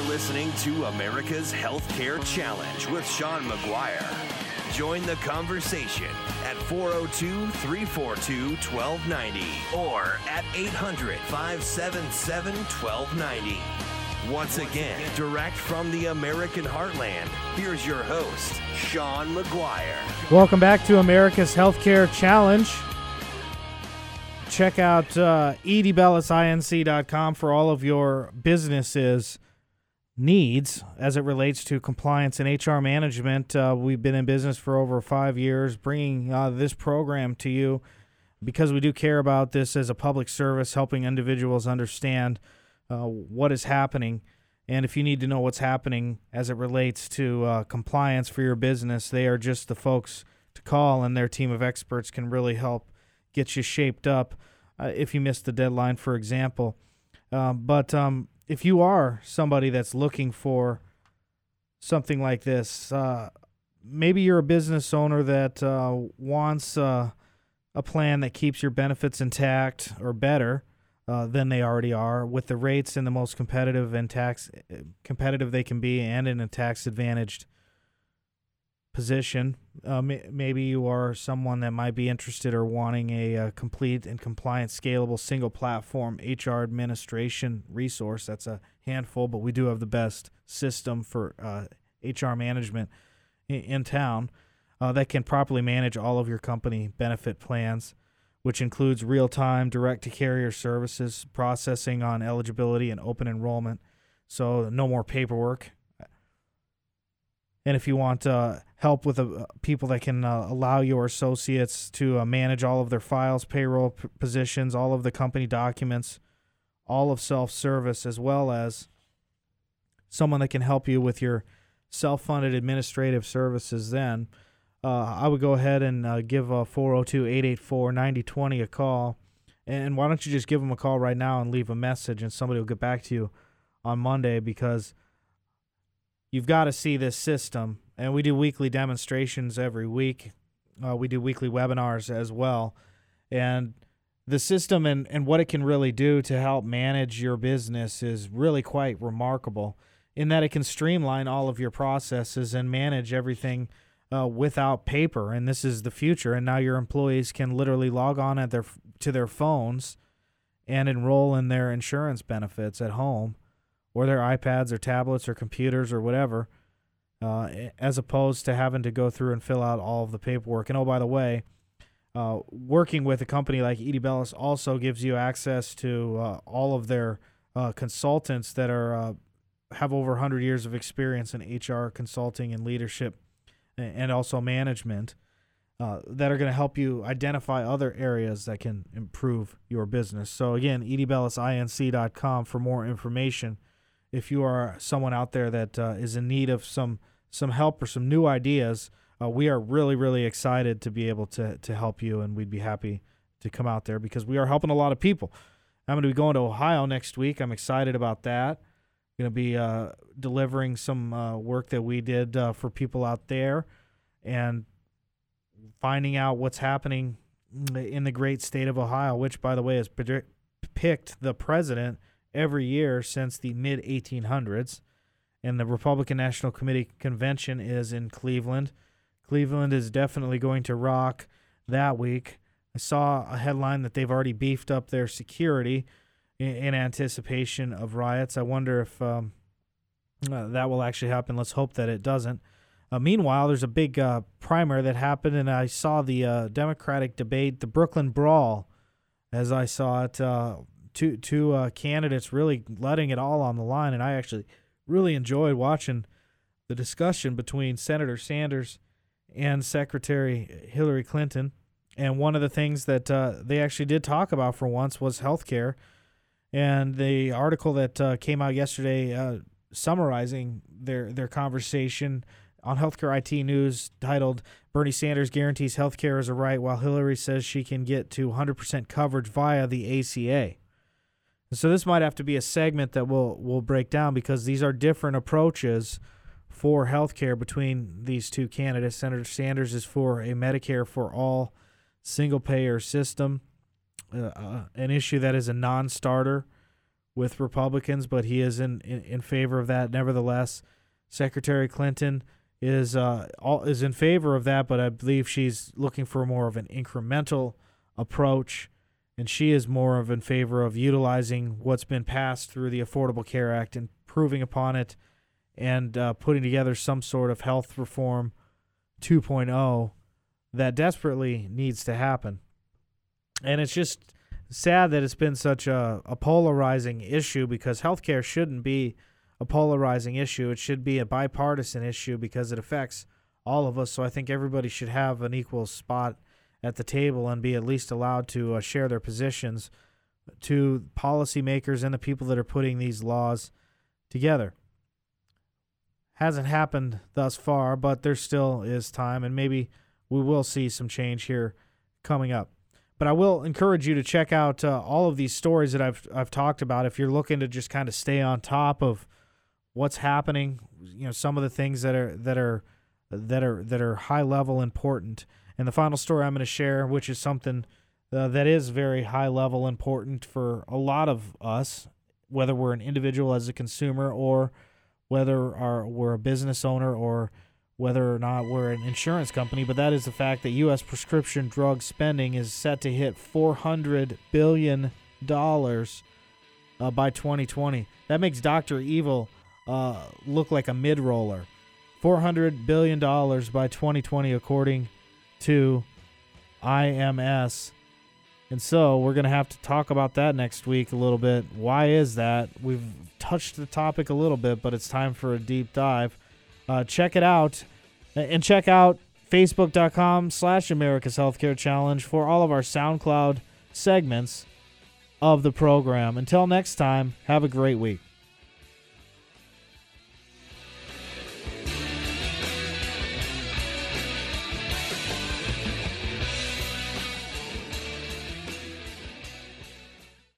are listening to America's Healthcare Challenge with Sean McGuire. Join the conversation at 402 342 1290 or at 800 577 1290. Once again, direct from the American heartland, here's your host, Sean McGuire. Welcome back to America's Healthcare Challenge. Check out uh, edbellisinc.com for all of your businesses needs as it relates to compliance and HR management. Uh, we've been in business for over five years, bringing uh, this program to you because we do care about this as a public service, helping individuals understand uh, what is happening. And if you need to know what's happening as it relates to uh, compliance for your business, they are just the folks to call, and their team of experts can really help get you shaped up uh, if you missed the deadline, for example. Um, but um, if you are somebody that's looking for something like this, uh, maybe you're a business owner that uh, wants uh, a plan that keeps your benefits intact or better uh, than they already are, with the rates in the most competitive and tax competitive they can be, and in a tax advantaged position. Uh, maybe you are someone that might be interested or wanting a, a, complete and compliant, scalable, single platform HR administration resource. That's a handful, but we do have the best system for uh, HR management in, in town uh, that can properly manage all of your company benefit plans, which includes real time direct to carrier services, processing on eligibility and open enrollment. So, no more paperwork and if you want uh, help with uh, people that can uh, allow your associates to uh, manage all of their files, payroll p- positions, all of the company documents, all of self service, as well as someone that can help you with your self funded administrative services, then uh, I would go ahead and uh, give 402 884 9020 a call. And why don't you just give them a call right now and leave a message, and somebody will get back to you on Monday because you've got to see this system. And we do weekly demonstrations every week. Uh, we do weekly webinars as well. And the system and, and what it can really do to help manage your business is really quite remarkable in that it can streamline all of your processes and manage everything uh, without paper. And this is the future. And now your employees can literally log on at their to their phones and enroll in their insurance benefits at home or their iPads or tablets or computers or whatever, uh, as opposed to having to go through and fill out all of the paperwork. And oh, by the way, uh, working with a company like Edie Bellis also gives you access to uh, all of their uh, consultants that are uh, have over 100 years of experience in HR consulting and leadership and also management. Uh, that are going to help you identify other areas that can improve your business. So again, edbellisinc.com for more information if you are someone out there that uh, is in need of some some help or some new ideas, uh, we are really really excited to be able to to help you, and we'd be happy to come out there because we are helping a lot of people. I'm going to be going to Ohio next week. I'm excited about that. Going to be uh, delivering some uh, work that we did uh, for people out there, and finding out what's happening in the great state of Ohio, which, by the way, has picked the president every year since the mid 1800s. And the Republican National Committee convention is in Cleveland. Cleveland is definitely going to rock that week. I saw a headline that they've already beefed up their security in, in anticipation of riots. I wonder if um, uh, that will actually happen. Let's hope that it doesn't. Uh, meanwhile, there's a big uh, primer that happened, and I saw the uh, Democratic debate, the Brooklyn Brawl, as I saw it uh, two two uh, candidates really letting it all on the line, and I actually really enjoyed watching the discussion between Senator Sanders and Secretary Hillary Clinton. And one of the things that uh, they actually did talk about for once was health care. And the article that uh, came out yesterday uh, summarizing their, their conversation on Healthcare IT News titled Bernie Sanders guarantees healthcare is a right while Hillary says she can get to 100% coverage via the ACA. So this might have to be a segment that we'll we'll break down because these are different approaches for healthcare between these two candidates. Senator Sanders is for a Medicare for all single payer system, uh, uh, an issue that is a non-starter with Republicans, but he is in, in, in favor of that. Nevertheless, Secretary Clinton is uh, all, is in favor of that, but I believe she's looking for more of an incremental approach, and she is more of in favor of utilizing what's been passed through the Affordable Care Act and improving upon it, and uh, putting together some sort of health reform 2.0 that desperately needs to happen. And it's just sad that it's been such a, a polarizing issue because healthcare shouldn't be a polarizing issue. It should be a bipartisan issue because it affects all of us. So I think everybody should have an equal spot at the table and be at least allowed to uh, share their positions to policymakers and the people that are putting these laws together. Hasn't happened thus far, but there still is time, and maybe we will see some change here coming up. But I will encourage you to check out uh, all of these stories that I've I've talked about. If you're looking to just kind of stay on top of what's happening, you know, some of the things that are that are that are that are high level important. And the final story I'm going to share, which is something uh, that is very high level important for a lot of us, whether we're an individual as a consumer or whether our, we're a business owner or whether or not we're an insurance company, but that is the fact that U.S. prescription drug spending is set to hit $400 billion uh, by 2020. That makes Dr. Evil uh, look like a mid roller. $400 billion by 2020, according to IMS. And so we're going to have to talk about that next week a little bit. Why is that? We've touched the topic a little bit, but it's time for a deep dive. Uh, check it out and check out facebook.com slash America's Healthcare Challenge for all of our SoundCloud segments of the program. Until next time, have a great week.